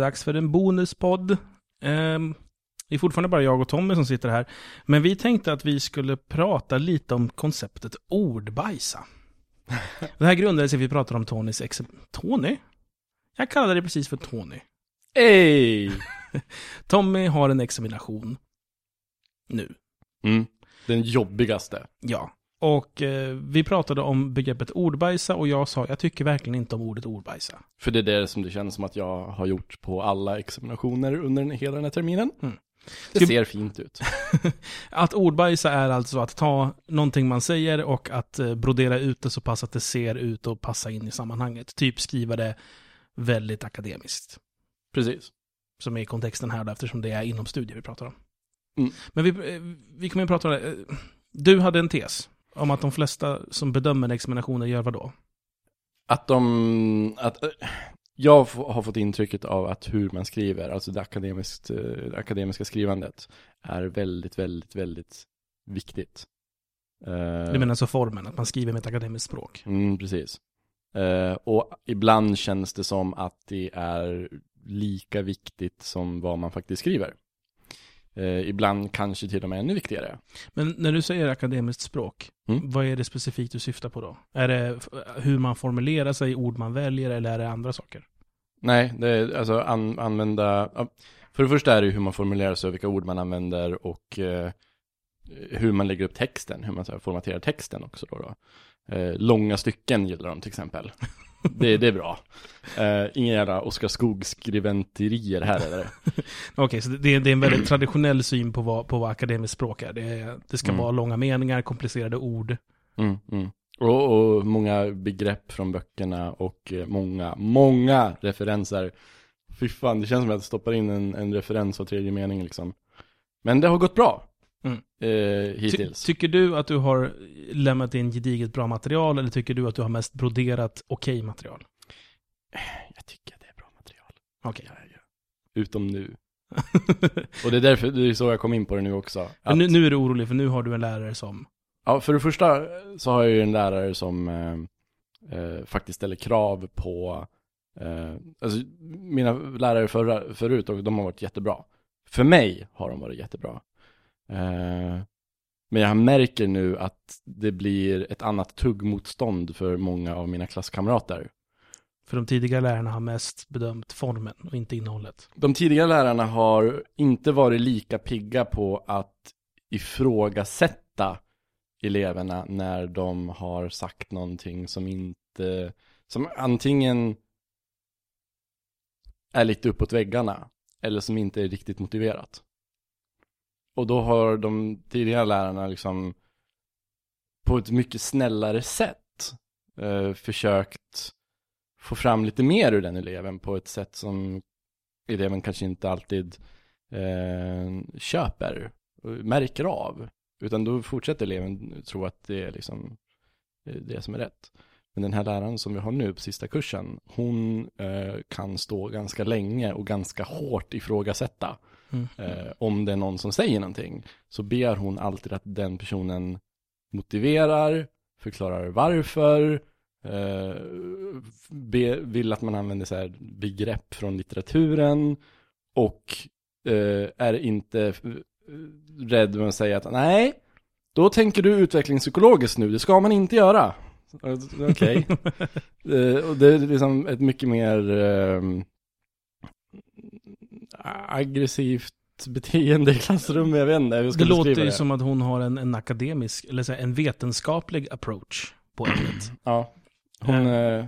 det dags för en bonuspodd. Ehm, det är fortfarande bara jag och Tommy som sitter här. Men vi tänkte att vi skulle prata lite om konceptet ordbajsa. Det här grundades i att vi pratade om Tonys ex... Tony? Jag kallade det precis för Tony. Ey! Tommy har en examination. Nu. Mm. Den jobbigaste. Ja. Och eh, vi pratade om begreppet ordbajsa och jag sa jag tycker verkligen inte om ordet ordbajsa. För det är det som det känns som att jag har gjort på alla examinationer under den, hela den här terminen. Mm. Det ser fint ut. Att ordbajsa är alltså att ta någonting man säger och att eh, brodera ut det så pass att det ser ut och passa in i sammanhanget. Typ skriva det väldigt akademiskt. Precis. Som är kontexten här då, eftersom det är inom studier vi pratar om. Mm. Men vi, eh, vi kommer att prata om det. Eh, Du hade en tes om att de flesta som bedömer examinationer gör vad då? Att de, att, jag har fått intrycket av att hur man skriver, alltså det, akademiskt, eh, det akademiska skrivandet, är väldigt, väldigt, väldigt viktigt. Eh, Du menar så formen, att man skriver med ett akademiskt språk? Mm, precis. Eh, och ibland känns det som att det är lika viktigt som vad man faktiskt skriver. Eh, ibland kanske till och med ännu viktigare. Men när du säger akademiskt språk, Mm. vad är det specifikt du syftar på då? Är det hur man formulerar sig, ord man väljer, eller är det andra saker? Nej, det är alltså an, använda, för det första är det hur man formulerar sig vilka ord man använder och eh, hur man lägger upp texten, hur man så här, formaterar texten också då. då. Eh, långa stycken gillar de till exempel. Det, det är bra. Eh, inga jävla Oskar Skog-skriventerier här eller? Okej, så det är, det är en väldigt traditionell syn på vad, på vad akademiskt språk är. Det, det ska Mm. vara långa meningar, komplicerade ord. Mm, mm. Och, och många begrepp från böckerna och eh, många, många referenser. Fy fan, det känns som att jag stoppar in en, en referens av tredje mening liksom. Men det har gått bra. Eh, Ty, tycker du att du har lämnat in gediget bra material, eller tycker du att du har mest broderat okej material? jag tycker att det är bra material. Okej. Ja. Utom nu. Och det är därför, det är så jag kom in på det nu också. Men nu, nu är du orolig, för nu har du en lärare som... Ja, för det första så har jag ju en lärare som eh, eh, faktiskt ställer krav på, eh, alltså mina lärare förra, förut, och de har varit jättebra. För mig har de varit jättebra. Eh, men jag märker nu att det blir ett annat tuggmotstånd för många av mina klasskamrater. För de tidigare lärarna har mest bedömt formen och inte innehållet. De tidigare lärarna har inte varit lika pigga på att ifrågasätta eleverna när de har sagt någonting som inte, som antingen är lite uppåt väggarna eller som inte är riktigt motiverat. Och då har de tidigare lärarna liksom på ett mycket snällare sätt eh, försökt få fram lite mer ur den eleven på ett sätt som eleven kanske inte alltid eh, köper, eh, märker av. Utan då fortsätter eleven tro att det är liksom eh, det som är rätt. Men den här läraren som vi har nu på sista kursen, hon eh, kan stå ganska länge och ganska hårt ifrågasätta. Mm. Eh, om det är någon som säger någonting, så ber hon alltid att den personen motiverar, förklarar varför, eh, be, vill att man använder så här begrepp från litteraturen och eh, är inte eh, rädd med att säga att nej, då tänker du utvecklingspsykologiskt nu, det ska man inte göra. Eh, Okej. Eh, och det är liksom ett mycket mer aggressivt beteende i klassrummet, jag vet inte hur jag ska Det låter ju det. som att hon har en, en akademisk, eller så här, en vetenskaplig approach på ämnet. Ja. Hon, eh,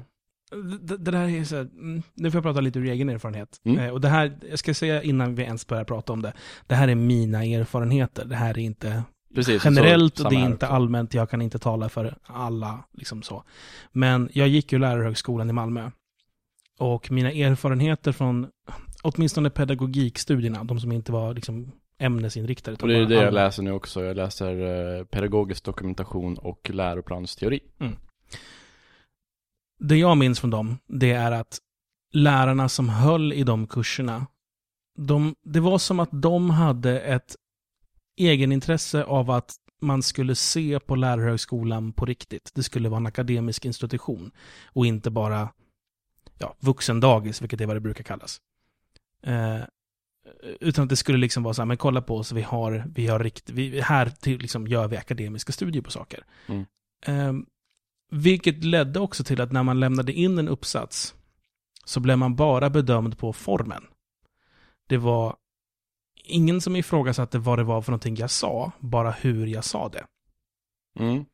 det, det där är så här, mm, nu får jag prata lite ur egen erfarenhet. Mm. Eh, och det här, jag ska säga innan vi ens börjar prata om det, det här är mina erfarenheter. Det här är inte precis. generellt så- och det är inte allmänt, jag kan inte tala för alla, liksom så. Men jag gick ju lärarhögskolan i Malmö. Och mina erfarenheter från åtminstone pedagogikstudierna, de som inte var liksom ämnesinriktade. Och det är det jag läser nu också. Jag läser eh, pedagogisk dokumentation och läroplansteori. Det jag minns från dem, det är att lärarna som höll i de kurserna, de, det var som att de hade ett egenintresse av att man skulle se på lärarhögskolan på riktigt. Det skulle vara en akademisk institution och inte bara ja, vuxendagis, vilket är vad det brukar kallas. Eh, utan att det skulle liksom vara så här, men kolla på oss, vi har, vi har rikt, vi, här till, liksom gör vi akademiska studier på saker. Mm. Eh, vilket ledde också till att när man lämnade in en uppsats så blev man bara bedömd på formen. Det var ingen som ifrågasatte vad det var för någonting jag sa, bara hur jag sa det. Mm.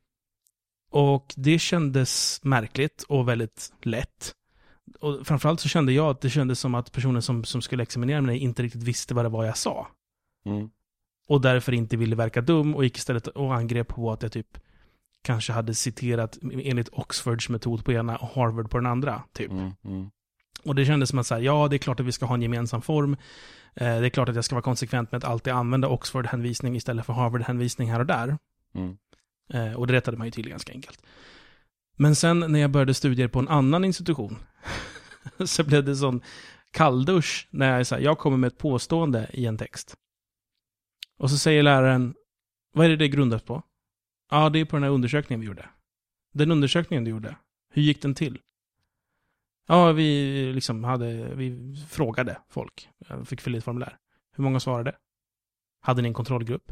Och det kändes märkligt och väldigt lätt. Och framförallt så kände jag att det kändes som att personen som, som skulle examinera mig inte riktigt visste vad det var jag sa. Mm. Och därför inte ville verka dum och gick istället och angrep på att jag typ kanske hade citerat enligt Oxfords metod på ena och Harvard på den andra. Typ. Mm. Mm. Och det kändes som att säga, ja det är klart att vi ska ha en gemensam form. Eh, det är klart att jag ska vara konsekvent med att alltid använda Oxford-hänvisning istället för Harvard-hänvisning här och där. Mm. Eh, och det rättade man ju till ganska enkelt. Men sen när jag började studier på en annan institution så blev det sån kalldusch när jag, så här, jag kommer med ett påstående i en text. Och så säger läraren, vad är det det grundas på? Ja, det är på den här undersökningen vi gjorde. Den undersökningen du gjorde, hur gick den till? Ja, vi liksom hade, vi frågade folk. Jag fick fylla i ett formulär. Hur många svarade? Hade ni en kontrollgrupp?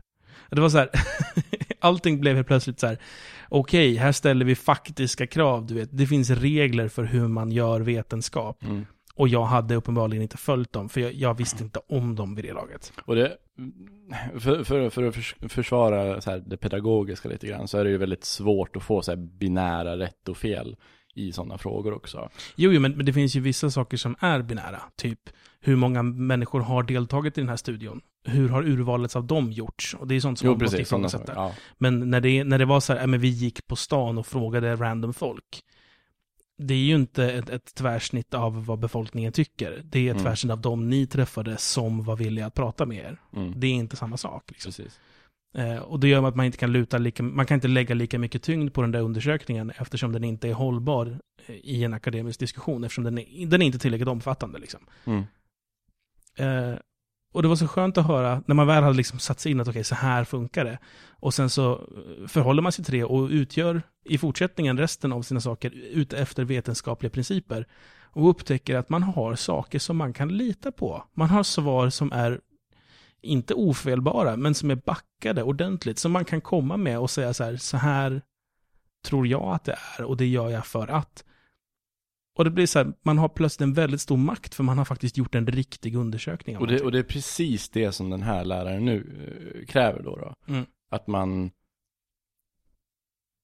Det var så här, allting blev helt plötsligt så här, okej, okay, här ställer vi faktiska krav, du vet. Det finns regler för hur man gör vetenskap. Mm. Och jag hade uppenbarligen inte följt dem, för jag, jag visste inte om dem vid det laget. Och det, för, för, för att försvara så här, det pedagogiska lite grann, så är det ju väldigt svårt att få så här binära rätt och fel i sådana frågor också. Jo, jo men, men det finns ju vissa saker som är binära. Typ, hur många människor har deltagit i den här studion? Hur har urvalet av dem gjorts? Och det är sånt som Jo, man måste precis. Sådana, ifrågasätta. ja. Men när det, när det var så här, ja, men vi gick på stan och frågade random folk. Det är ju inte ett, ett tvärsnitt av vad befolkningen tycker. Det är ett Mm. tvärsnitt av de ni träffade som var villiga att prata med er. Mm. Det är inte samma sak. Liksom. Precis. Eh, och det gör att man inte kan luta lika, man kan inte lägga lika mycket tyngd på den där undersökningen eftersom den inte är hållbar eh, i en akademisk diskussion eftersom den är, den är inte tillräckligt omfattande. Liksom. Mm. Eh, och det var så skönt att höra när man väl hade liksom satt sig in att okej, så här funkar det. Och sen så eh, förhåller man sig till det och utgör i fortsättningen resten av sina saker ut efter vetenskapliga principer. Och upptäcker att man har saker som man kan lita på. Man har svar som är inte ofelbara, men som är backade ordentligt. Som man kan komma med och säga så här, så här tror jag att det är och det gör jag för att. Och det blir så här, man har plötsligt en väldigt stor makt för man har faktiskt gjort en riktig undersökning. Och det, och det är precis det som den här läraren nu eh, kräver då. då. Mm. Att man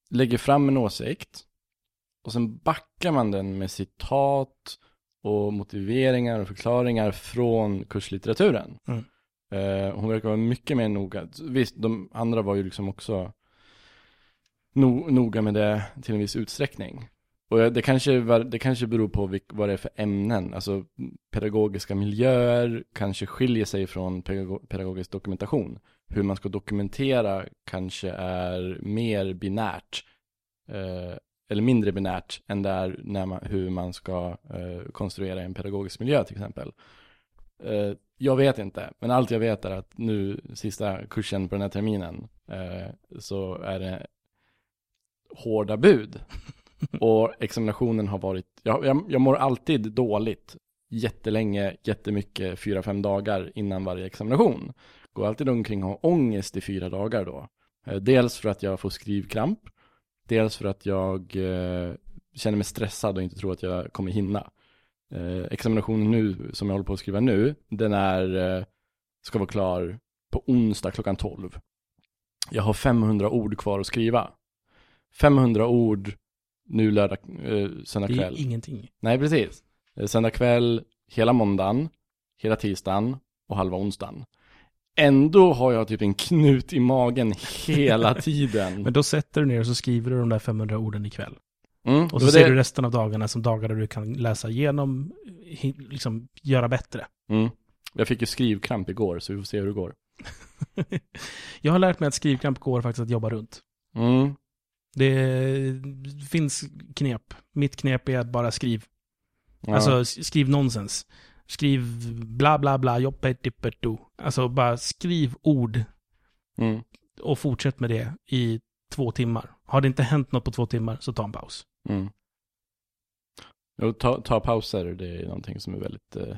lägger fram en åsikt och sen backar man den med citat och motiveringar och förklaringar från kurslitteraturen. Mm. Eh, hon verkar vara mycket mer noga. Visst, de andra var ju liksom också no, noga med det till en viss utsträckning. Och det kanske, var, det kanske beror på vilk, vad det är för ämnen. Alltså pedagogiska miljöer kanske skiljer sig från pedago- pedagogisk dokumentation. Hur man ska dokumentera kanske är mer binärt. Eh, eller mindre binärt än det är när man, hur man ska eh, konstruera en pedagogisk miljö till exempel. Eh, jag vet inte, men allt jag vet är att nu sista kursen på den här terminen eh, så är det hårda bud. Och examinationen har varit, jag, jag, jag mår alltid dåligt jättelänge, jättemycket, fyra, fem dagar innan varje examination. Går alltid omkring och har ångest i fyra dagar då. Eh, dels för att jag får skrivkramp, dels för att jag eh, känner mig stressad och inte tror att jag kommer hinna. Eh, examinationen nu, som jag håller på att skriva nu, den är, eh, ska vara klar på onsdag klockan 12. Jag har 500 ord kvar att skriva. 500 ord nu lördag, eh, söndag det kväll. är ingenting. Nej, precis. Eh, Söndag kväll, hela måndagen, hela tisdagen och halva onsdagen. Ändå har jag typ en knut i magen hela tiden. Men då sätter du ner och så skriver du de där 500 orden ikväll. Mm, Och så ser det- du resten av dagarna som dagar där du kan läsa igenom, liksom göra bättre. Mm. Jag fick ju skrivkramp igår, så vi får se hur det går. jag har lärt mig att skrivkramp går faktiskt att jobba runt. Mm. Det finns knep. Mitt knep är att bara skriv. Ja. Alltså skriv nonsens. Skriv bla bla bla, joppetippetu. Alltså bara skriv ord mm. och fortsätt med det i två timmar. Har det inte hänt något på två timmar så ta en paus. Mm. Jo, ta, ta pauser, det är någonting som är väldigt, eh,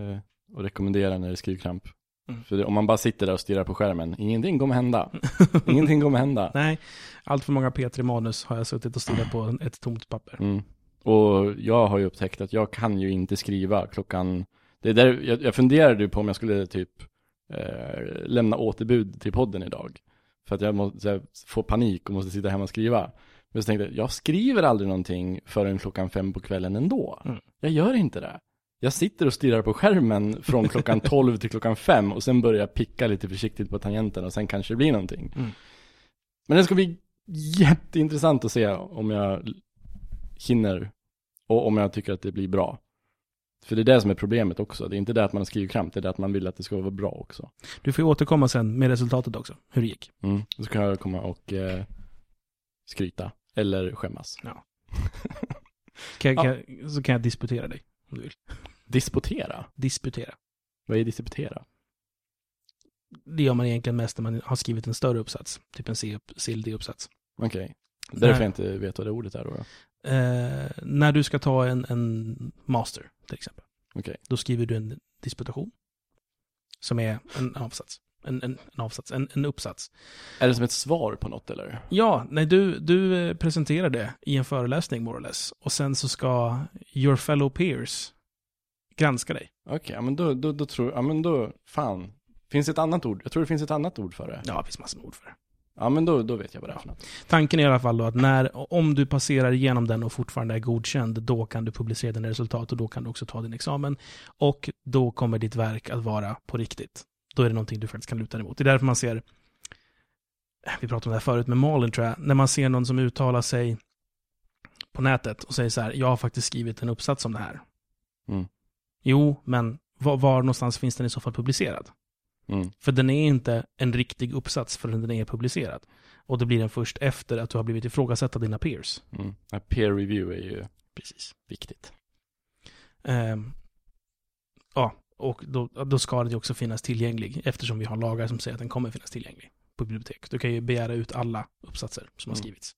eh, att rekommendera när det är skrivkramp. Mm. För det, om man bara sitter där och stirrar på skärmen, ingenting kommer hända. Ingenting kommer hända. Nej, allt för många P3-manus har jag suttit och stirrat på ett tomt papper. Mm. Och jag har ju upptäckt att jag kan ju inte skriva klockan, det är där, jag, jag funderade ju på om jag skulle typ eh, lämna återbud till podden idag. För att jag måste här, få panik och måste sitta hemma och skriva. Men så tänkte jag, jag skriver aldrig någonting förrän klockan fem på kvällen ändå. Mm. Jag gör inte det. Jag sitter och stirrar på skärmen från klockan 12 till klockan 5 och sen börjar jag picka lite försiktigt på tangenten och sen kanske det blir någonting. Mm. Men det ska bli jätteintressant att se om jag hinner och om jag tycker att det blir bra. För det är det som är problemet också. Det är inte det att man skriver kramp, det är det att man vill att det ska vara bra också. Du får ju återkomma sen med resultatet också, hur det gick. Mm. Så kan jag komma och eh, skryta. Eller skämmas. Kan, Ja. kan, så kan jag disputera dig, om du vill. Disputera? Disputera. Vad är disputera? Det gör man egentligen mest när man har skrivit en större uppsats. Typ en CLD-uppsats. Okej. Därför Nej. jag inte vet vad det ordet är då. då. Eh, när du ska ta en, en master, till exempel. Okej. Då skriver du en disputation. Som är en avsats. En, en, en avsats, en, en uppsats. Är det som ett svar på något eller? Ja, nej, du, du eh, presenterar det i en föreläsning, more or less. Och sen så ska your fellow peers granska dig. Okej, ja men då, då, då tror ja men då, fan. Finns det ett annat ord? Jag tror det finns ett annat ord för det. Ja, det finns massor med ord för det. Ja men då, då vet jag vad det är för något. Tanken är i alla fall då att när, om du passerar igenom den och fortfarande är godkänd, då kan du publicera dina resultat och då kan du också ta din examen. Och då kommer ditt verk att vara på riktigt. Då är det någonting du faktiskt kan luta dig mot. Det är därför man ser, vi pratade om det här förut med Malin tror jag, när man ser någon som uttalar sig på nätet och säger så här, jag har faktiskt skrivit en uppsats om det här. Mm. Jo, men var, var någonstans finns den i så fall publicerad? Mm. För den är inte en riktig uppsats förrän den är publicerad. Och det blir den först efter att du har blivit ifrågasatt av dina peers. Mm. Ja, peer review är ju Precis. viktigt. Ehm, ja, och då, då ska det ju också finnas tillgänglig eftersom vi har lagar som säger att den kommer finnas tillgänglig på bibliotek. Du kan ju begära ut alla uppsatser som har Mm. skrivits.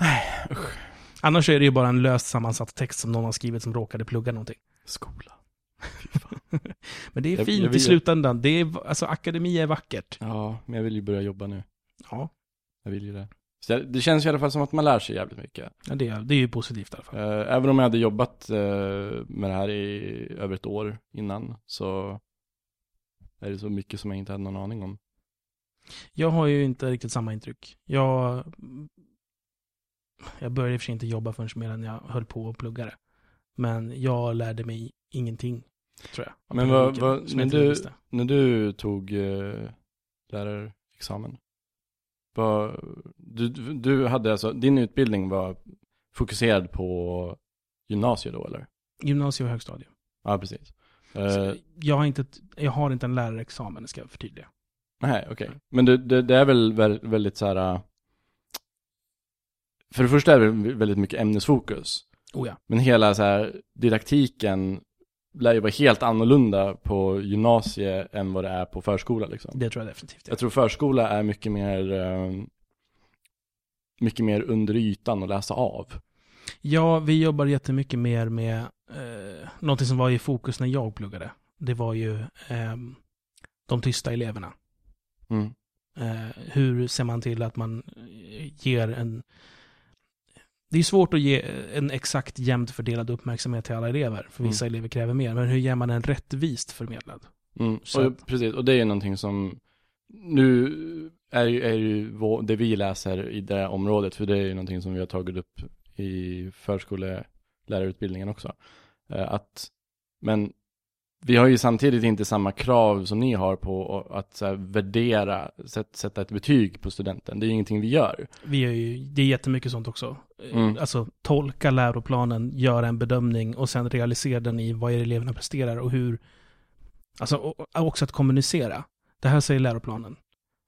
Nej, usch. Annars är det ju bara en löst sammansatt text som någon har skrivit som råkade plugga någonting. Skola. Men det är Jag- fint jag i vill- slutändan. Det är, alltså akademi är vackert. Ja, men jag vill ju börja jobba nu. Ja, Jag vill ju det. Så det känns i alla fall som att man lär sig jävligt mycket. ja, det, är, det är ju positivt i alla fall. Eh, även om jag hade jobbat eh, med det här i över ett år innan så är det så mycket som jag inte hade någon aning om. Jag har ju inte riktigt samma intryck. Jag, jag började i och för sig inte jobba förrän mer än jag höll på och pluggade. Men jag lärde mig ingenting, tror jag. Men vad- vad- inte du-. När du tog eh, lärarexamen, vad, du, du hade alltså, din utbildning var fokuserad på gymnasiet då eller? Gymnasie och högstadium. Ja, precis. Så jag, har inte, jag har inte en lärarexamen, ska jag förtydliga. Nej, okej. Men det, det, det är väl vä- väldigt så här. äh, För det första är det väldigt mycket ämnesfokus. Oh ja. Men hela så här didaktiken lär ju vara helt annorlunda på gymnasiet än vad det är på förskola liksom. Det tror jag definitivt. Ja. Jag tror förskola är mycket mer eh, mycket mer under ytan att läsa av. Ja, vi jobbar jättemycket mer med eh, någonting som var i fokus när jag pluggade. Det var ju ehm, de tysta eleverna. Mm. Eh, hur ser man till att man eh, ger en... Det är svårt att ge en exakt jämnt fördelad uppmärksamhet till alla elever, för vissa elever kräver mer. Men hur ger man en rättvist förmedlad? Mm. Och, precis, och det är ju någonting som nu är ju, är ju det vi läser i det här området, för det är ju någonting som vi har tagit upp i förskollärarutbildningen också. Eh, Att, men vi har ju samtidigt inte samma krav som ni har på att här, värdera, sätt, sätta ett betyg på studenten. Det är ju ingenting vi gör. Vi gör ju, det är jättemycket sånt också. Mm. Alltså tolka läroplanen, göra en bedömning och sen realisera den i vad är eleverna presterar och hur... Alltså och också att kommunicera. Det här säger läroplanen.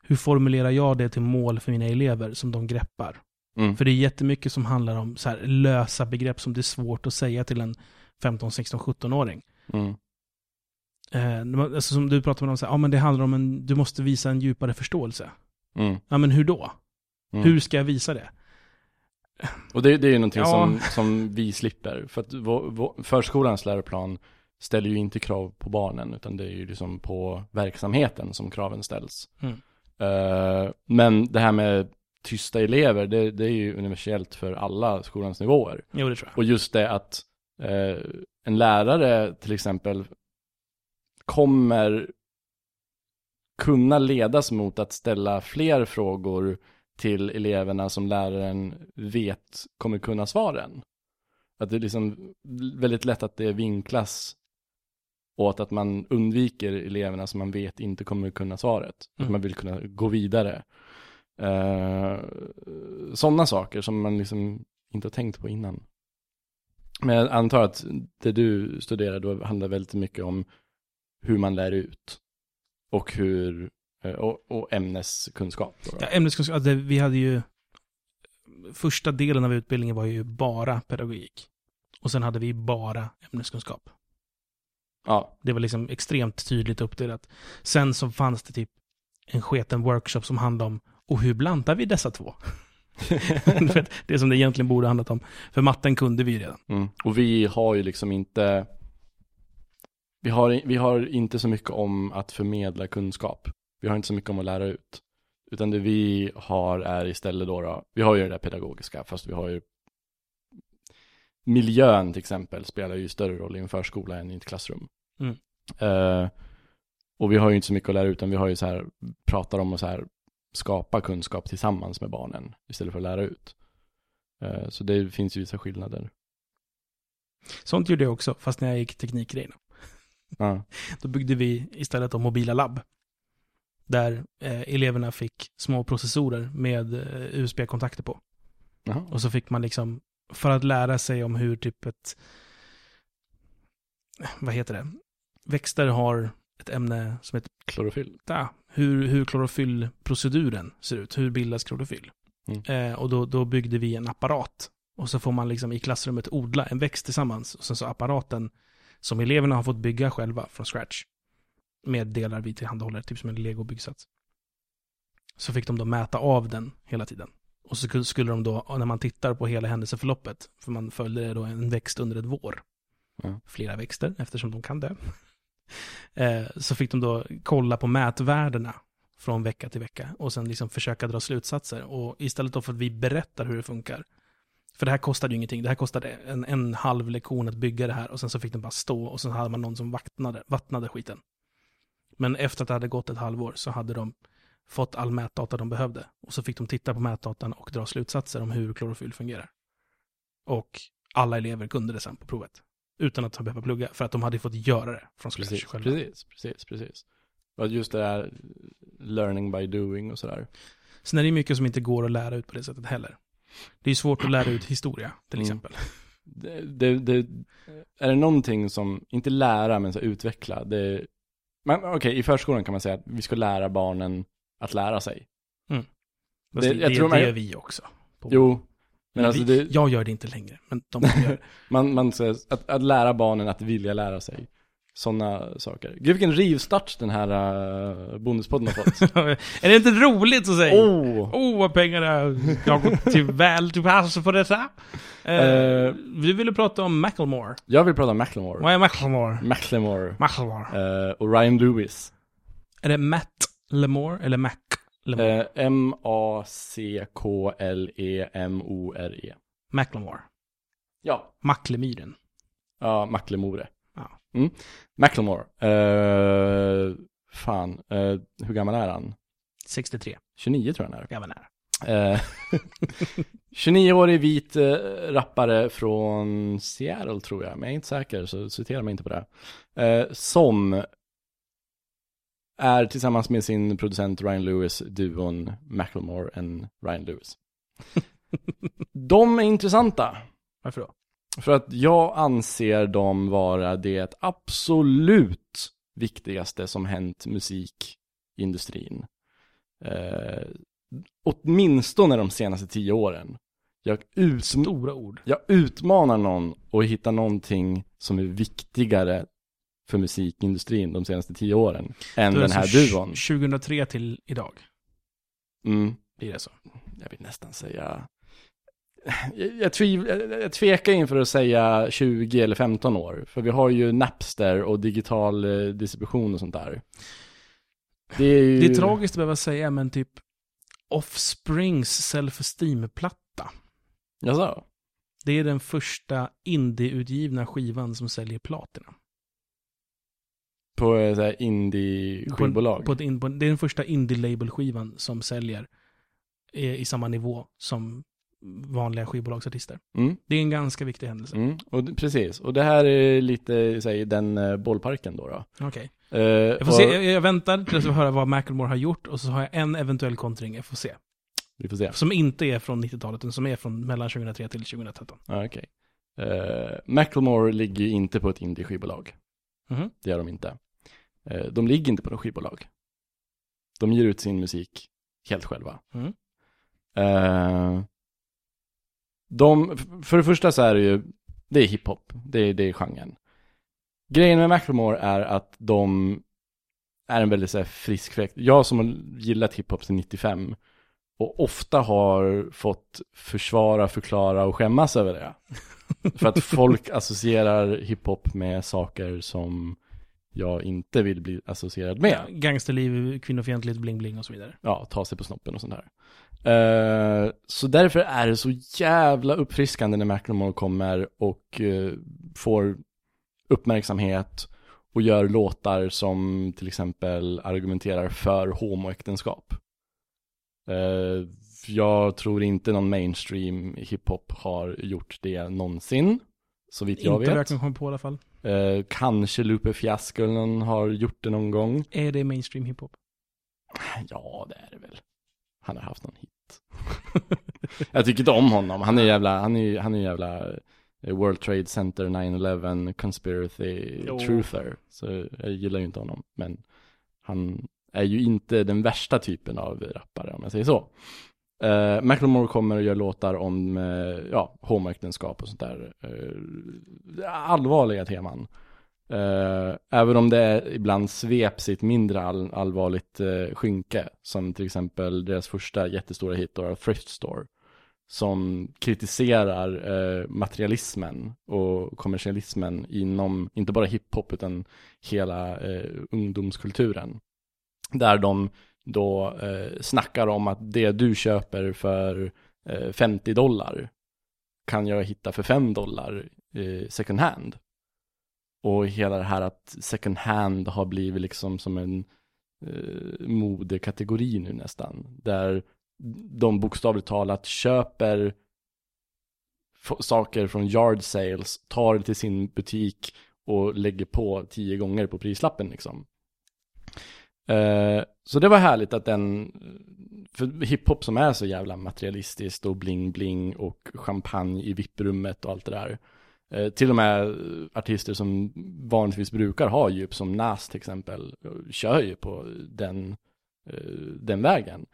Hur formulerar jag det till mål för mina elever som de greppar? Mm. För det är jättemycket som handlar om så här lösa begrepp som det är svårt att säga till en 15, 16, 17-åring. Mm. Eh, alltså som du pratar med om, så här, ja men det handlar om en, du måste visa en djupare förståelse. Mm. Ja men hur då? Mm. Hur ska jag visa det? Och det, det är ju någonting Ja. som, som vi slipper. För att vår, vår, förskolans läroplan ställer ju inte krav på barnen, utan det är ju liksom på verksamheten som kraven ställs. Mm. Eh, men det här med tysta elever, det, det är ju universellt för alla skolans nivåer. Jo, det tror jag. Och just det att eh, en lärare till exempel kommer kunna ledas mot att ställa fler frågor till eleverna som läraren vet kommer kunna svaren. Att det är liksom väldigt lätt att det vinklas åt att man undviker eleverna som man vet inte kommer kunna svaret. Mm. Att man vill kunna gå vidare. Uh, Sådana saker som man liksom inte har tänkt på innan. Men jag antar att det du studerar då handlar väldigt mycket om hur man lär ut. Och hur, eh, och, och ämneskunskap. Ja, ämneskunskap, alltså, vi hade ju... Första delen av utbildningen var ju bara pedagogik. Och sen hade vi bara ämneskunskap. ja. Det var liksom extremt tydligt uppdelat. Sen så fanns det typ en sketen workshop som handlade om och hur blandar vi dessa två? Det som det egentligen borde ha handlat om. För matten kunde vi ju redan. Mm. Och vi har ju liksom inte vi har, vi har inte så mycket om att förmedla kunskap. Vi har inte så mycket om att lära ut. Utan det vi har är istället då, då vi har ju det där pedagogiska, fast vi har ju miljön till exempel spelar ju större roll i en förskola än i ett klassrum. Mm. Eh, och vi har ju inte så mycket att lära ut, utan vi har ju så här, pratar om att så här skapa kunskap tillsammans med barnen istället för att lära ut. Eh, så det finns ju vissa skillnader. Sånt gjorde jag också, fast när jag gick teknikgrejerna. Ja. Då byggde vi istället om mobila labb. Där eh, eleverna fick små processorer med eh, USB-kontakter på. Jaha. Och så fick man liksom, för att lära sig om hur typ ett, vad heter det, växter har ett ämne som heter, Klorofyll. ja, hur, hur klorofyllproceduren ser ut, hur bildas klorofyll. Mm. Eh, och då, då byggde vi en apparat. Och så får man liksom i klassrummet odla en växt tillsammans. Och sen så apparaten som eleverna har fått bygga själva från scratch. Med delar vi tillhandahåller, typ som en lego-byggsats. Så fick de då mäta av den hela tiden. Och så skulle- de då, när man tittar på hela händelseförloppet, för man följde då en växt under ett vår. Ja. Flera växter, eftersom de kan det. Eh, så fick de då kolla på mätvärdena från vecka till vecka och sen liksom försöka dra slutsatser. Och istället då för att vi berättar hur det funkar. För det här kostade ju ingenting. Det här kostade en, en halv lektion att bygga det här och sen så fick den bara stå och sen hade man någon som vattnade, vattnade skiten. Men efter att det hade gått ett halvår så hade de fått all mätdata de behövde. Och så fick de titta på mätdatan och dra slutsatser om hur klorofyll fungerar. Och alla elever kunde det sen på provet. Utan att behöva plugga, för att de hade fått göra det från scratch Precis, själva. precis, precis, precis. Och just det där learning by doing och sådär. Sen är det mycket som inte går att lära ut på det sättet heller. Det är svårt att lära ut historia, till Mm. exempel. Det, det, är det någonting som, inte lära men så utveckla, det men okej, i förskolan kan man säga att vi ska lära barnen att lära sig. Fast Det- det, jag det, tror man- det gör vi också. På- Jo, men Men alltså vi, det, Jag gör det inte längre, men de gör man, man säger att, att lära barnen att vilja lära sig. Sådana saker. Gud vilken rivstart den här uh, Bondespodden har fått. är det inte roligt att säga? oh! Oh, vad pengar är. Jag har gått till väl till pass på detta. Eh, Eh. vi ville prata om Macklemore. Jag vill prata om Macklemore. Vad är Macklemore? Macklemore. Macklemore. eh, och Ryan Lewis. Är det Matt Lemore eller Mac Lemore? Eh, E M-A-C-K-L-E-M-O-R-E. Macklemore. Ja. Macklemyren. Ja, Macklemore. Mm. Macklemore. Eh, fan, eh, hur gammal är han? 63. 29 tror jag han är. Jag var nära. Eh, 29-årig vit eh, rappare från Seattle tror jag, men jag är inte säker så citera mig inte på det. Eh, som är tillsammans med sin producent Ryan Lewis duon Macklemore and Ryan Lewis. De är intressanta. Varför då? För att jag anser dem vara det absolut viktigaste som hänt musikindustrin. Eh, åtminstone de senaste tio åren. Jag, ut, Stora ord. jag utmanar någon att hitta någonting som är viktigare för musikindustrin de senaste tio åren än den här duon. 2003 till idag. Mm, Blir det så? jag vill nästan säga jag, tviv, jag, tvekar inför att säga 20 eller 15 år. För vi har ju Napster och digital eh, distribution och sånt där. Det är ju... Det är tragiskt att behöva säga, men typ Offsprings self-esteem-platta. Jaså? Det är den första indie-utgivna skivan som säljer platina. På eh, så här indie-skivbolag? På ett in, på, det är den första indie-label-skivan som säljer i, i samma nivå som vanliga skivbolagsartister. Mm. Det är en ganska viktig händelse. Mm. Och, precis, och det här är lite, säg den eh, bollparken då. då. Okej. Eh, Jag får och- se, jag, jag väntar tills jag höra vad Macklemore har gjort och så har jag en eventuell kontring, jag får se. Vi får se. Som inte är från 90-talet, utan som är från mellan 2003 till 2013. Ja, Okej. Eh, Macklemore ligger ju inte på ett indie-skivbolag. Mhm. Det gör de inte. Eh, de ligger inte på något skivbolag. De ger ut sin musik helt själva. Mm. De, för det första så är det ju, det är hiphop. Det är, det är genren. Grejen med Macklemore är att de är en väldigt så här, frisk fläkt. Jag som har gillat hiphop sedan 95 och ofta har fått försvara, förklara och skämmas över det. För att folk associerar hiphop med saker som jag inte vill bli associerad med. Gangsterliv, kvinnofientlighet, bling-bling och så vidare. Ja, ta sig på snoppen och sånt där. Eh, så därför är det så jävla uppfriskande när Macklemore kommer och eh, får uppmärksamhet och gör låtar som till exempel argumenterar för homoäktenskap. Eh, jag tror inte någon mainstream hiphop har gjort det någonsin, så vitt jag inte vad jag vet. kan komma på i alla fall. Kanske Lupe Fiasco har gjort det någon gång. Är det mainstream hiphop? Ja, det är det väl. Han har haft någon hit. jag tycker inte om honom. Han är jävla, han är, han är jävla eh, World Trade Center 9-11 conspiracy Jo. truther. Så jag gillar ju inte honom. Men han är ju inte den värsta typen av rappare om jag säger så. Uh, Macklemore kommer och gör låtar om eh, ja, homoäktenskap och sånt där. Eh, allvarliga teman. Eh, även om det ibland sveps i ett mindre all, allvarligt uh, skynke. Som till exempel deras första jättestora hit, då, Thrift Store. Som kritiserar eh, materialismen och kommersialismen inom, inte bara hiphop, utan hela eh, ungdomskulturen. Där de då eh, snackar om att det du köper för eh, 50 dollar kan jag hitta för 5 dollar eh, second hand. Och hela det här att second hand har blivit liksom som en eh, modekategori nu nästan. Där de bokstavligt talat köper saker från yard sales, tar det till sin butik och lägger på tio gånger på prislappen liksom. Eh, så det var härligt att den, eh, för hiphop som är så jävla materialistiskt och bling-bling och champagne i vipprummet och allt det där. Eh, till och med artister som vanligtvis brukar ha djup, som Nas till exempel, kör ju på den, eh, den vägen.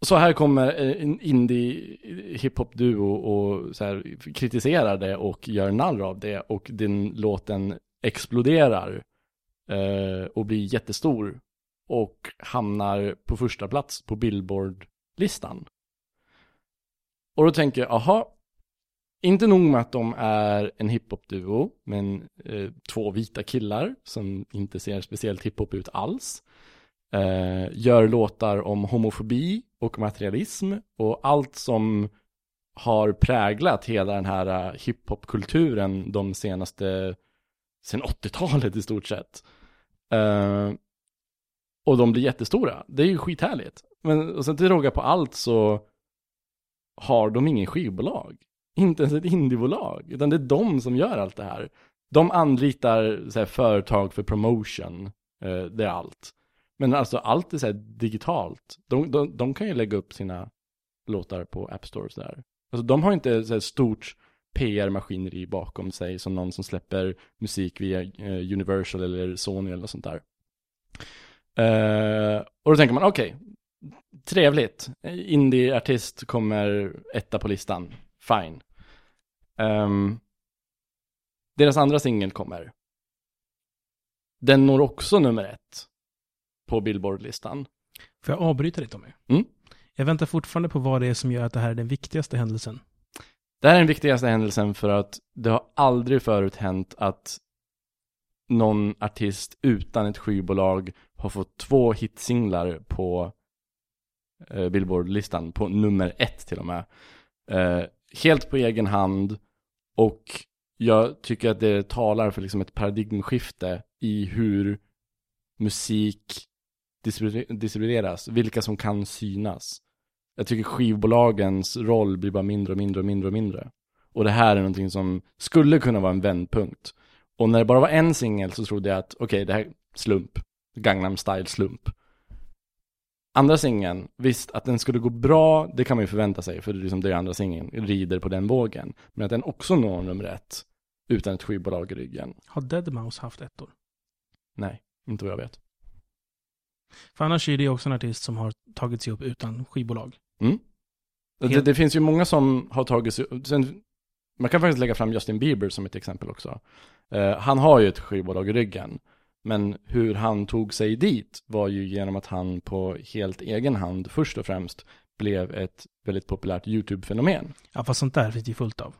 Så här kommer eh, en indie hiphop-duo och så här kritiserar det och gör narr av det och den låten exploderar och blir jättestor och hamnar på första plats på Billboard-listan. Och då tänker jag, aha, inte nog med att de är en hiphop-duo, men eh, två vita killar som inte ser speciellt hiphop ut alls. Eh, gör låtar om homofobi och materialism och allt som har präglat hela den här uh, hiphop-kulturen de senaste, sen 80-talet i stort sett. Eh, och de blir jättestora. Det är ju skithärligt. Men och sen till råga på allt så har de ingen skivbolag. Inte ens ett indiebolag. Utan det är de som gör allt det här. De anlitar så här, företag för promotion. Eh, det är allt. Men alltså allt är så här digitalt. De, de, de kan ju lägga upp sina låtar på App Stores där. Alltså de har inte så här stort PR-maskineri bakom sig som någon som släpper musik via eh, Universal eller Sony eller något sånt där. Eh, och då tänker man, okej, trevligt. indieartist kommer etta på listan. Fine. Ehm, deras andra singel kommer. Den når också nummer ett på Billboard-listan. Får jag avbryta dig Tommy? Mm. Jag väntar fortfarande på vad det är som gör att det här är den viktigaste händelsen. Det här är den viktigaste händelsen för att det har aldrig förut hänt att någon artist utan ett skivbolag har fått två hitsinglar på eh, Billboard-listan, på nummer ett till och med. Eh, helt på egen hand och jag tycker att det talar för liksom ett paradigmskifte i hur musik distribueras, vilka som kan synas. Jag tycker skivbolagens roll blir bara mindre och mindre och mindre och mindre. Och det här är någonting som skulle kunna vara en vändpunkt. Och när det bara var en singel så trodde jag att okej, okay, det här är slump. Gangnam style slump. Andra singeln, visst att den skulle gå bra, det kan man ju förvänta sig, för det är liksom det andra singeln rider på den vågen. Men att den också når nummer ett, utan ett skivbolag i ryggen. Har Deadmau5 haft ett år? Nej, inte vad jag vet. För annars är det också en artist som har tagit sig upp utan skivbolag. Mm. Det, det, finns ju många som har tagit sig upp. Sen, man kan faktiskt lägga fram Justin Bieber som ett exempel också. Uh, han har ju ett skivbolag i ryggen. Men hur han tog sig dit var ju genom att han på helt egen hand först och främst blev ett väldigt populärt YouTube-fenomen. Ja, fast sånt där finns det ju fullt av.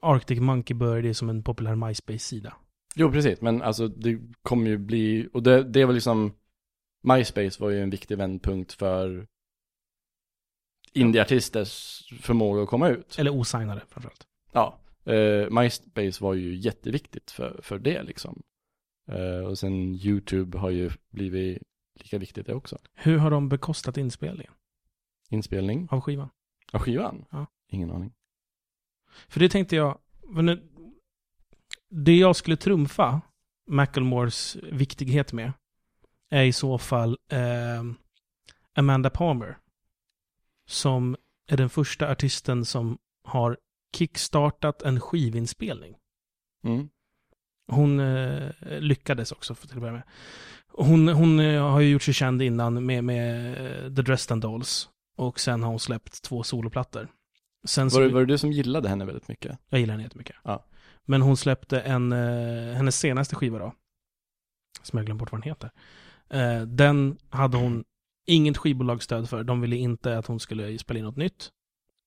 Arctic Monkey började ju som en populär MySpace-sida. Jo, precis. Men alltså det kommer ju bli, och det, det var liksom, MySpace var ju en viktig vändpunkt för indieartisters förmåga att komma ut. Eller osignade framförallt. Ja, eh, MySpace var ju jätteviktigt för, för det liksom. Eh, och sen YouTube har ju blivit lika viktigt det också. Hur har de bekostat inspelningen? Inspelning? Av skivan? Av skivan? Ja. Ingen aning. För det tänkte jag, det jag skulle trumfa Macklemores viktighet med är i så fall eh, Amanda Palmer. Som är den första artisten som har kickstartat en skivinspelning. Mm. Hon eh, lyckades också, för till att börja med. Hon, hon eh, har ju gjort sig känd innan med, med eh, The Dresden Dolls. Och sen har hon släppt två soloplattor. Sen var, det, var det du som gillade henne väldigt mycket? Jag gillar henne jättemycket. Ja. Men hon släppte en, eh, hennes senaste skiva då. Som jag glömt bort vad den heter. Eh, den hade hon inget skivbolagsstöd för. De ville inte att hon skulle spela in något nytt.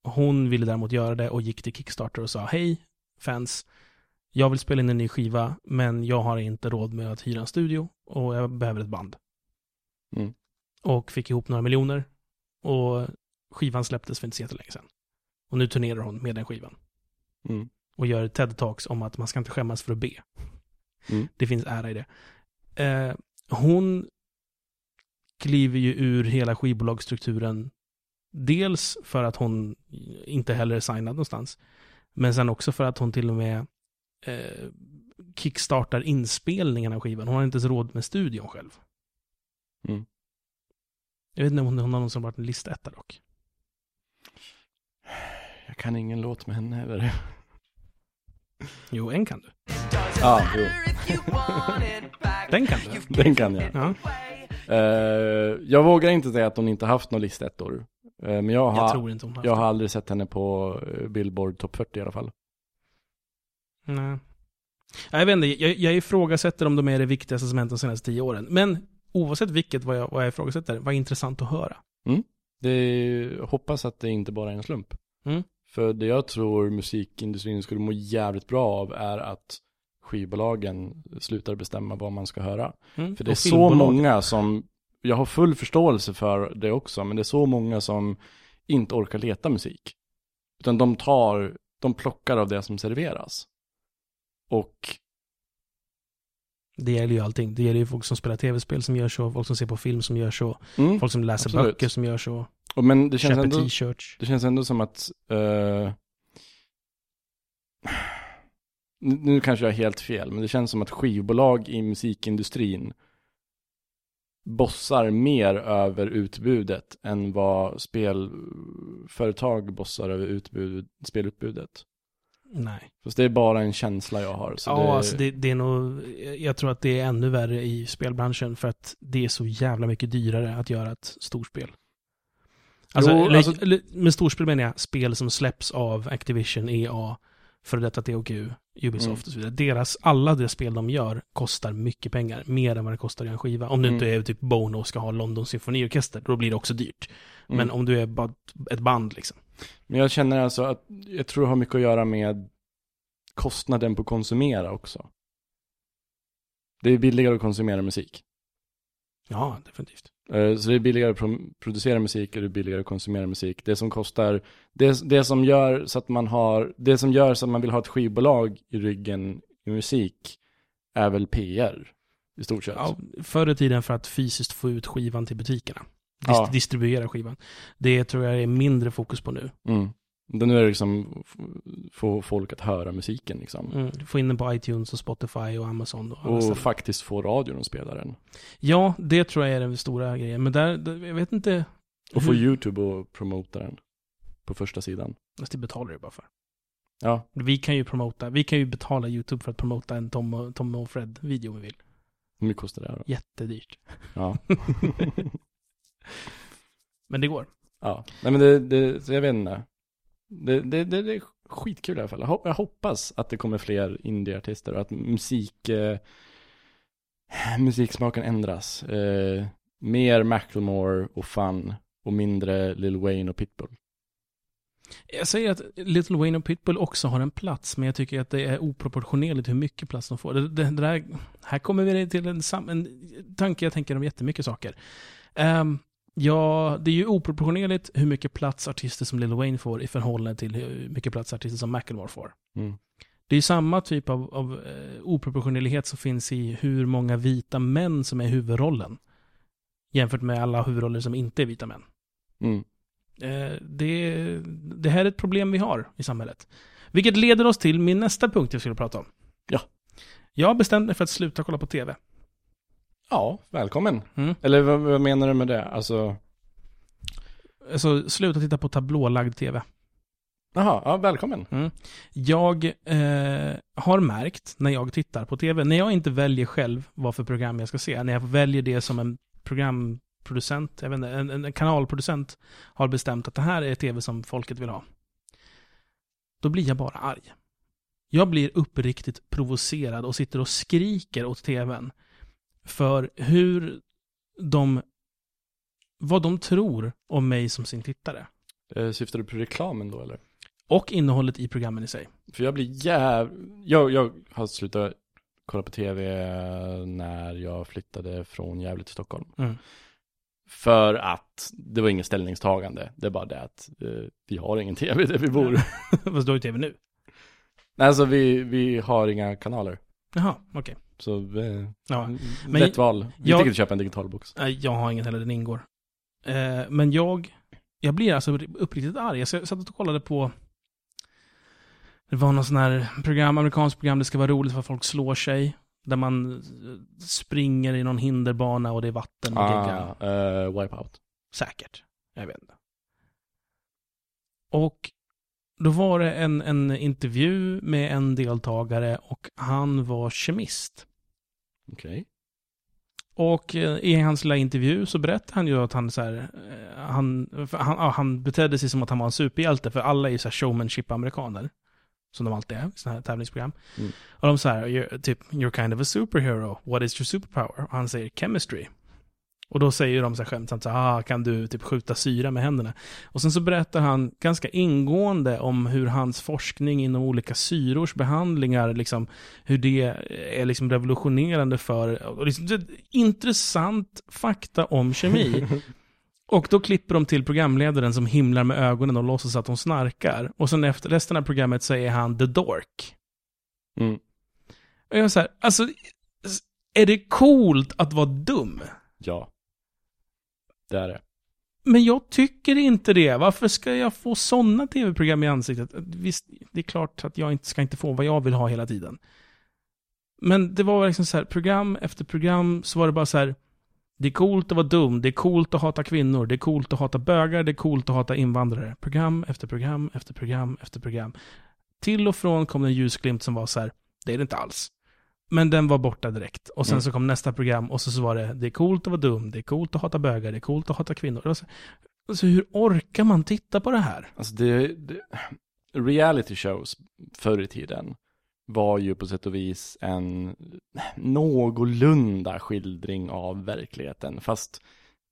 Hon ville däremot göra det och gick till Kickstarter och sa hej fans. Jag vill spela in en ny skiva, men jag har inte råd med att hyra en studio och jag behöver ett band. Mm. Och fick ihop några miljoner. Och skivan släpptes för inte så jättelänge sedan. Och nu turnerar hon med den skivan. Mm. Och gör TED-talks om att man ska inte skämmas för att be. Mm. Det finns ära i det. Eh, hon kliver ju ur hela skivbolagsstrukturen. Dels för att hon inte heller är signad någonstans. Men sen också för att hon till och med eh, kickstartar inspelningen av skivan. Hon har inte ens råd med studion själv. Mm. Jag vet inte om hon har någonsin varit en listetta dock. Jag kan ingen låt med henne heller. Jo, en kan du. Ja, jo. Den kan du. Den kan jag. Ja. Uh, jag vågar inte säga att hon inte haft några listettor. Uh, men jag har, Jag jag har aldrig sett henne på eh, Billboard Top 40 i alla fall. Nej. Jag vet inte, jag, jag ifrågasätter om de är det viktigaste som hänt de senaste tio åren. Men oavsett vilket vad jag, vad jag ifrågasätter, vad intressant att höra. Det, hoppas att det inte bara är en slump. Mm. För det jag tror musikindustrin skulle må jävligt bra av är att skivbolagen slutar bestämma vad man ska höra. Mm. För det är så många som, jag har full förståelse för det också, men det är så många som inte orkar leta musik. Utan de tar, de plockar av det som serveras. Och, Det gäller ju allting. Det gäller ju folk som spelar tv-spel som gör så, folk som ser på film som gör så, mm, folk som läser absolut. böcker som gör så, och men det känns ändå, t-shirts. det känns ändå som att, eh, nu nu kanske jag är helt fel, men det känns som att skivbolag i musikindustrin bossar mer över utbudet än vad spelföretag bossar över utbud, spelutbudet. Nej. Fast det är bara en känsla jag har. Så ja, det, alltså det, det är nog, jag tror att det är ännu värre i spelbranschen för att det är så jävla mycket dyrare att göra ett storspel. Alltså, Jo, alltså- med storspel menar jag spel som släpps av Activision, EA, för detta THQ, Ubisoft Mm. och så vidare. Deras, alla deras spel de gör kostar mycket pengar. Mer än vad det kostar i en skiva. Om du Mm. inte är typ Bono och ska ha London symfoniorkester, då blir det också dyrt. Mm. Men om du är bara ett band liksom. Men jag känner alltså att, jag tror det har mycket att göra med kostnaden på att konsumera också. Det är billigare att konsumera musik. Ja, definitivt. Eh, Så det är billigare att pro- producera musik och det är billigare att konsumera musik. Det som kostar, det, det som gör så att man har, det som gör så att man vill ha ett skivbolag i ryggen i musik är väl PR i stort sett. Ja, förr i tiden för att fysiskt få ut skivan till butikerna. Ja. Distribuera skivan. Det tror jag är mindre fokus på nu. Mm. Det nu är det liksom få folk att höra musiken liksom. Mm, få in den på iTunes och Spotify och Amazon. Och Och ställen. faktiskt få radion att spela den. ja, det tror jag är den stora grejen. Men där, där jag vet inte. Och få YouTube att promota den. På första sidan. Fast det betalar du bara för. Ja, Vi kan ju promota, vi kan ju betala YouTube för att promota en Tom och, Tom och Fred-video om vi vill. hur mycket kostar det då? Jättedyrt. Ja. Men det går. ja. Nej men det, det så jag vet inte. Det, det, det, det är skitkul i alla fall. Jag hop- Jag hoppas att det kommer fler indieartister och att musik, eh, musiksmaken ändras. Eh, mer Macklemore och Fun och mindre Lil Wayne och Pitbull. Jag säger att Little Wayne och Pitbull också har en plats, men jag tycker att det är oproportionerligt hur mycket plats de får. Det, det, det där, här kommer vi till en, en tanke jag tänker om jättemycket saker. Um, ja, det är ju oproportionerligt hur mycket plats artister som Lil Wayne får i förhållande till hur mycket plats artister som Macklemore får. Mm. Det är ju samma typ av, av eh, oproportionerlighet som finns i hur många vita män som är huvudrollen. Jämfört med alla huvudroller som inte är vita män. Mm. Eh, det, det här är ett problem vi har i samhället. Vilket leder oss till min nästa punkt jag skulle prata om. Ja. Jag har bestämt mig för att sluta kolla på tv. Ja, välkommen. Mm. Eller vad, vad menar du med det? Alltså, Alltså, sluta titta på tablålagd tv. jaha, ja, välkommen. Jag eh, har märkt när jag tittar på tv, när jag inte väljer själv vad för program jag ska se, när jag väljer det som en programproducent, jag vet inte, en, en kanalproducent har bestämt att det här är tv som folket vill ha. Då blir jag bara arg. Jag blir uppriktigt provocerad och sitter och skriker åt tvn. För hur de, vad de tror om mig som sin tittare. Eh, syftar du på reklamen då eller? Och innehållet i programmen i sig. För jag blir jäv... Jag, jag har slutat kolla på tv när jag flyttade från Gävle till Stockholm. Mm. För att det var ingen ställningstagande. Det är bara det att eh, vi har ingen tv där vi bor. Fast du har ju tv nu. Nej, alltså vi, vi har inga kanaler. Jaha, okej. Så eh, Ja. men, lätt val. Vi jag- tänker inte köpa en digital box. Nej, Jag har ingen heller, den ingår. Eh, men jag, jag blir alltså uppriktigt arg. Jag satt och kollade på, det var någon sån här program, amerikanskt program, det ska vara roligt för folk slår sig. Där man springer i någon hinderbana och det är vatten och. Ah, eh, wipeout. Säkert. Jag vet inte. Och då var det en, en intervju med en deltagare och han var kemist. Okej. Och eh, i hans lilla intervju så berättade han ju att han så här, eh, han, han, ja, han betedde sig som att han var en superhjälte, för alla är ju så här showmanship-amerikaner. Som de alltid är i sådana här tävlingsprogram. Mm. Och de säger you're, typ, you're kind of a superhero, what is your superpower? Och han säger chemistry. Och då säger de så här skämtsamt så här, ah, kan du typ skjuta syra med händerna? Och sen så berättar han ganska ingående om hur hans forskning inom olika syrors behandlingar, liksom, hur det är liksom revolutionerande för, och liksom, intressant fakta om kemi. Och då klipper de till programledaren som himlar med ögonen och låtsas att hon snarkar. Och sen efter resten av programmet så är han the dork. Mm. Och jag är så här, alltså, är det coolt att vara dum? Ja. Det är det. Men jag tycker inte det. Varför ska jag få sådana tv-program i ansiktet? Visst, det är klart att jag inte ska inte få vad jag vill ha hela tiden. Men det var liksom så här, program efter program så var det bara så här, det är coolt att vara dum, det är coolt att hata kvinnor, det är coolt att hata bögar, det är coolt att hata invandrare. Program efter program efter program efter program. Till och från kom det en ljusglimt som var så här, det är det inte alls. Men den var borta direkt. Och sen Mm. så kom nästa program och så, så var det, det är coolt att vara dum, det är coolt att hata bögar, det är coolt att hata kvinnor. Det var så, alltså hur orkar man titta på det här? Alltså det, det reality shows förr i tiden var ju på sätt och vis en någorlunda skildring av verkligheten, fast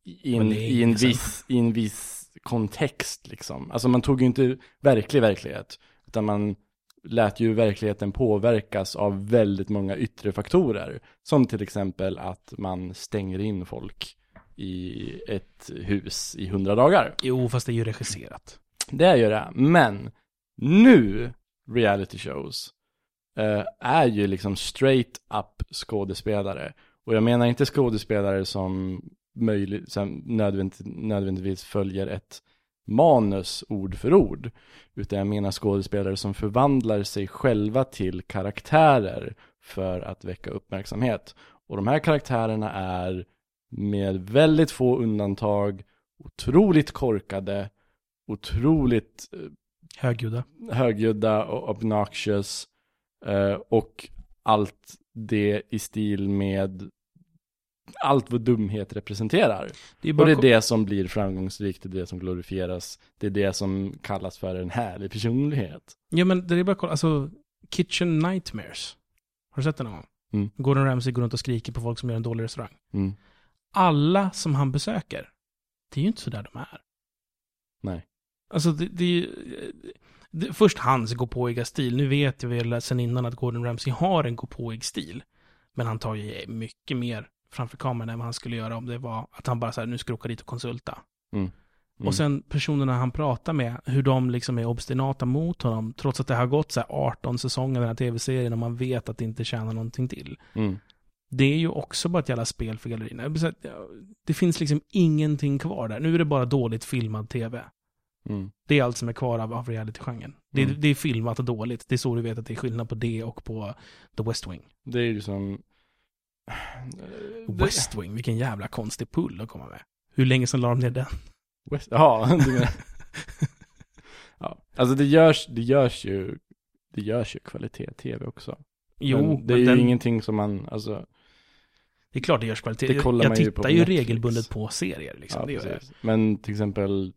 i en, i en, viss, i en viss kontext liksom. Alltså man tog ju inte verklig verklighet, utan man lät ju verkligheten påverkas av väldigt många yttre faktorer. Som till exempel att man stänger in folk i ett hus i hundra dagar. Jo, fast det är ju regisserat. Det gör det. Men nu, reality shows, eh, är ju liksom straight up skådespelare. Och jag menar inte skådespelare som, möjligt, som nödvänt, nödvändigtvis följer ett manus ord för ord. Utan jag menar skådespelare som förvandlar sig själva till karaktärer för att väcka uppmärksamhet. Och de här karaktärerna är med väldigt få undantag otroligt korkade, otroligt eh, Högljudda. högljudda och obnoxious eh, och allt det i stil med allt vad dumhet representerar. Det är Och bara det är det som blir framgångsrikt, det är det som glorifieras, det är det som kallas för en härlig personlighet. Ja, men det är bara kolla. Alltså, Kitchen Nightmares. Har du sett den någon gång? Mm. Gordon Ramsay går runt och skriker på folk som gör en dålig restaurang. Mm. Alla som han besöker, det är ju inte så där de är. Nej. Alltså, det, det, är ju- det, först hans gåpåiga stil. Nu vet jag väl sen innan att Gordon Ramsay har en gåpåig stil. Men han tar ju mycket mer framför kameran än vad han skulle göra om det var att han bara så här, nu ska du åka dit och konsulta. Mm. Och sen personerna han pratar med, hur de liksom är obstinata mot honom, trots att det har gått så här 18 säsonger den här tv-serien och man vet att det inte tjänar någonting till. Mm. Det är ju också bara ett jävla spel för gallerierna. Det finns liksom ingenting kvar där. Nu är det bara dåligt filmad tv. Mm. Det är allt som är kvar av, av reality-genren. Det, Mm. det är filmat och dåligt. Det är så du vet att det är skillnad på det och på The West Wing. Det är ju som... Det- West Wing, vilken jävla konstig pull att komma med. Hur länge sedan la de ner den? West... Ja, du menar... ja, alltså det görs, det görs ju, det görs ju kvalitet-tv också. Jo, men det är men ju den, ingenting som man, alltså, det är klart det görs kvalitet. Det kollar jag man ju tittar ju Netflix. regelbundet på serier liksom. ja, det gör jag. precis. Men till exempel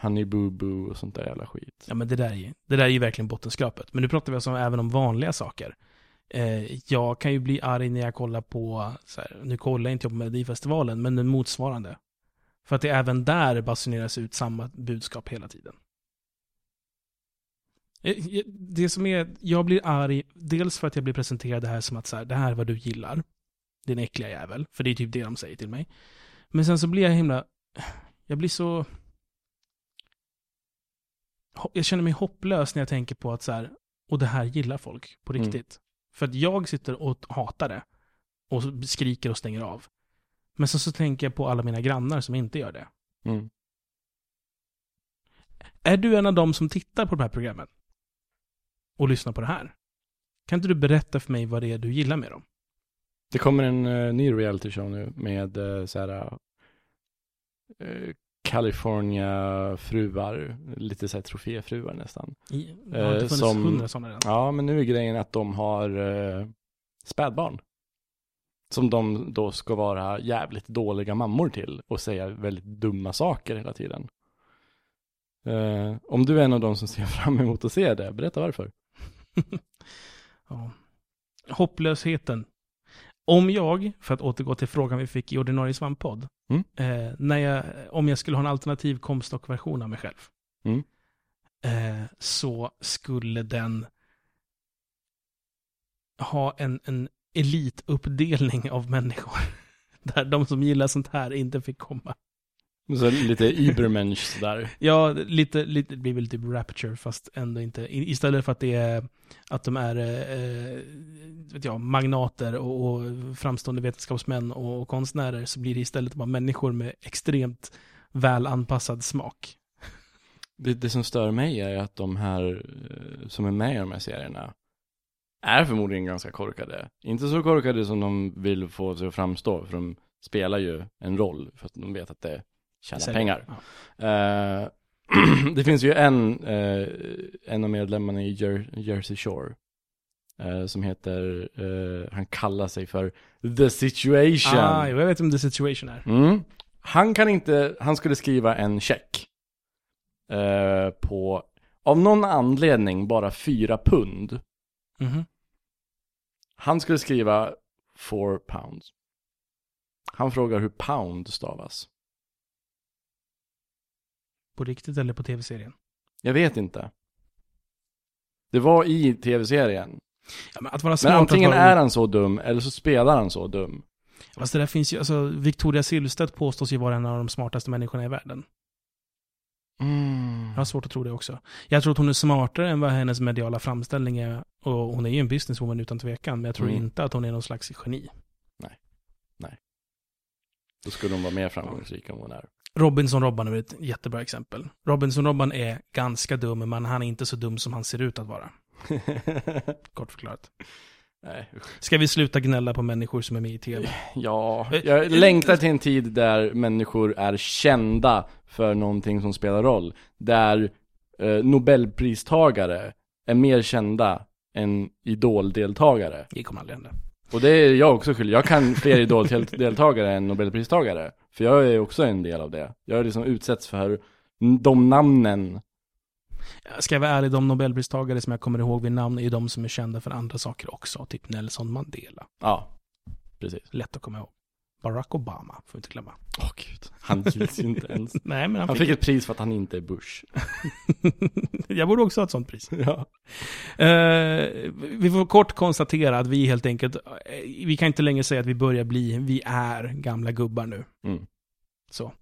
Honey Boo Boo och sånt där jävla skit. Ja, men det där är ju, det där är ju verkligen bottenskrapet. Men nu pratar vi alltså även om vanliga saker. Eh, jag kan ju bli arg när jag kollar på, här, nu kollar inte jag på Melodifestivalen, men den motsvarande. För att det även där basuneras ut samma budskap hela tiden. Eh, eh, Det som är, jag blir arg, dels för att jag blir presenterad det här som att så här, det här är vad du gillar. Din äckliga jävel, för det är typ det de säger till mig. Men sen så blir jag himla, jag blir så, jag känner mig hopplös när jag tänker på att så här, och det här gillar folk på Mm. För att jag sitter och hatar det. Och skriker och stänger av. Men så, så tänker jag på alla mina grannar som inte gör det. Mm. Är du en av dem som tittar på de här programmen? Och lyssnar på det här? Kan inte du berätta för mig vad det är du gillar med dem? Det kommer en uh, ny reality show nu med uh, så här eh, California fruar, lite så här troféfruar nästan. I, det har inte funnits som- hundra sådana redan. Ja, men nu är grejen att de har uh, spädbarn. Som de då ska vara jävligt dåliga mammor till och säga väldigt dumma saker hela tiden. Eh, om du är en av dem som ser fram emot att se det, berätta varför. ja. Hopplösheten. Om jag, för att återgå till frågan vi fick i ordinarie svamppodd, Mm. eh, när jag, om jag skulle ha en alternativ komstock-version av mig själv, Mm. eh, så skulle den ha en, en elituppdelning av människor. Där de som gillar sånt här inte fick komma. Så lite Ibermensch sådär. Ja, lite, lite, det blir väl typ Rapture, fast ändå inte. Istället för att det är att de är eh, vet jag, magnater och, och framstående vetenskapsmän och, och konstnärer, så blir det istället bara människor med extremt väl anpassad smak. Det, det som stör mig är att de här eh, som är med i de här serierna är förmodligen ganska korkade. Inte så korkade som de vill få sig att framstå, för de spelar ju en roll för att de vet att det tjänar Säljer. pengar. Ja. Eh, det finns ju en, eh, en av medlemmarna i Jer- Jersey Shore eh, som heter, han kallar sig för The Situation. Ah, jag vet om The Situation är. Mm. Han kan inte, han skulle skriva en check på av någon anledning bara fyra pund. Mhm. Han skulle skriva four pounds. Han frågar hur pound stavas. På riktigt eller på tv-serien? Jag vet inte. Det var i tv-serien. Ja, men att vara Men smart antingen vara... är han så dum, eller så spelar han så dum. Fast det där finns ju, alltså Victoria Silvstedt påstås ju vara en av de smartaste människorna i världen. Mm. Jag har svårt att tro det också. Jag tror att hon är smartare än vad hennes mediala framställning är. Och hon är ju en businesswoman utan tvekan. Men jag tror Mm. inte att hon är någon slags geni. Då skulle hon vara mer framgångsrik än vad hon är. Robinson-Robban är ett jättebra exempel. Robinson-Robban är ganska dum, men han är inte så dum som han ser ut att vara. Kort förklarat. Nej. Ska vi sluta gnälla på människor som är med i tv? Ja, Eh, jag eh, längtar till en tid där människor är kända för någonting som spelar roll. Där eh, Nobelpristagare är mer kända än Idol-deltagare. Det kommer aldrig hända. Och det är jag också skyldig. Jag kan fler Idol-deltagare än Nobelpristagare. För jag är också en del av det. Jag liksom utsätts för de namnen. Ska jag vara ärlig, de Nobelpristagare som jag kommer ihåg vid namn är ju de som är kända för andra saker också. Typ Nelson Mandela. Ja, precis. Lätt att komma ihåg. Barack Obama, får vi inte glömma. Åh oh, gud, han gills ju inte ens. Nej, men han, han fick, ett pris för att han inte är Bush. jag borde också ha ett sånt pris. Ja. Uh, vi får kort konstatera att vi helt enkelt, eh, vi kan inte längre säga att vi börjar bli, vi är gamla gubbar nu. Mm. Så.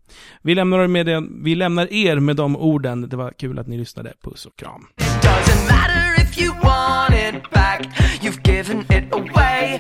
Vi lämnar, med det, vi lämnar er med de orden. Det var kul att ni lyssnade. Puss och kram. Doesn't matter if you want it back, you've given it away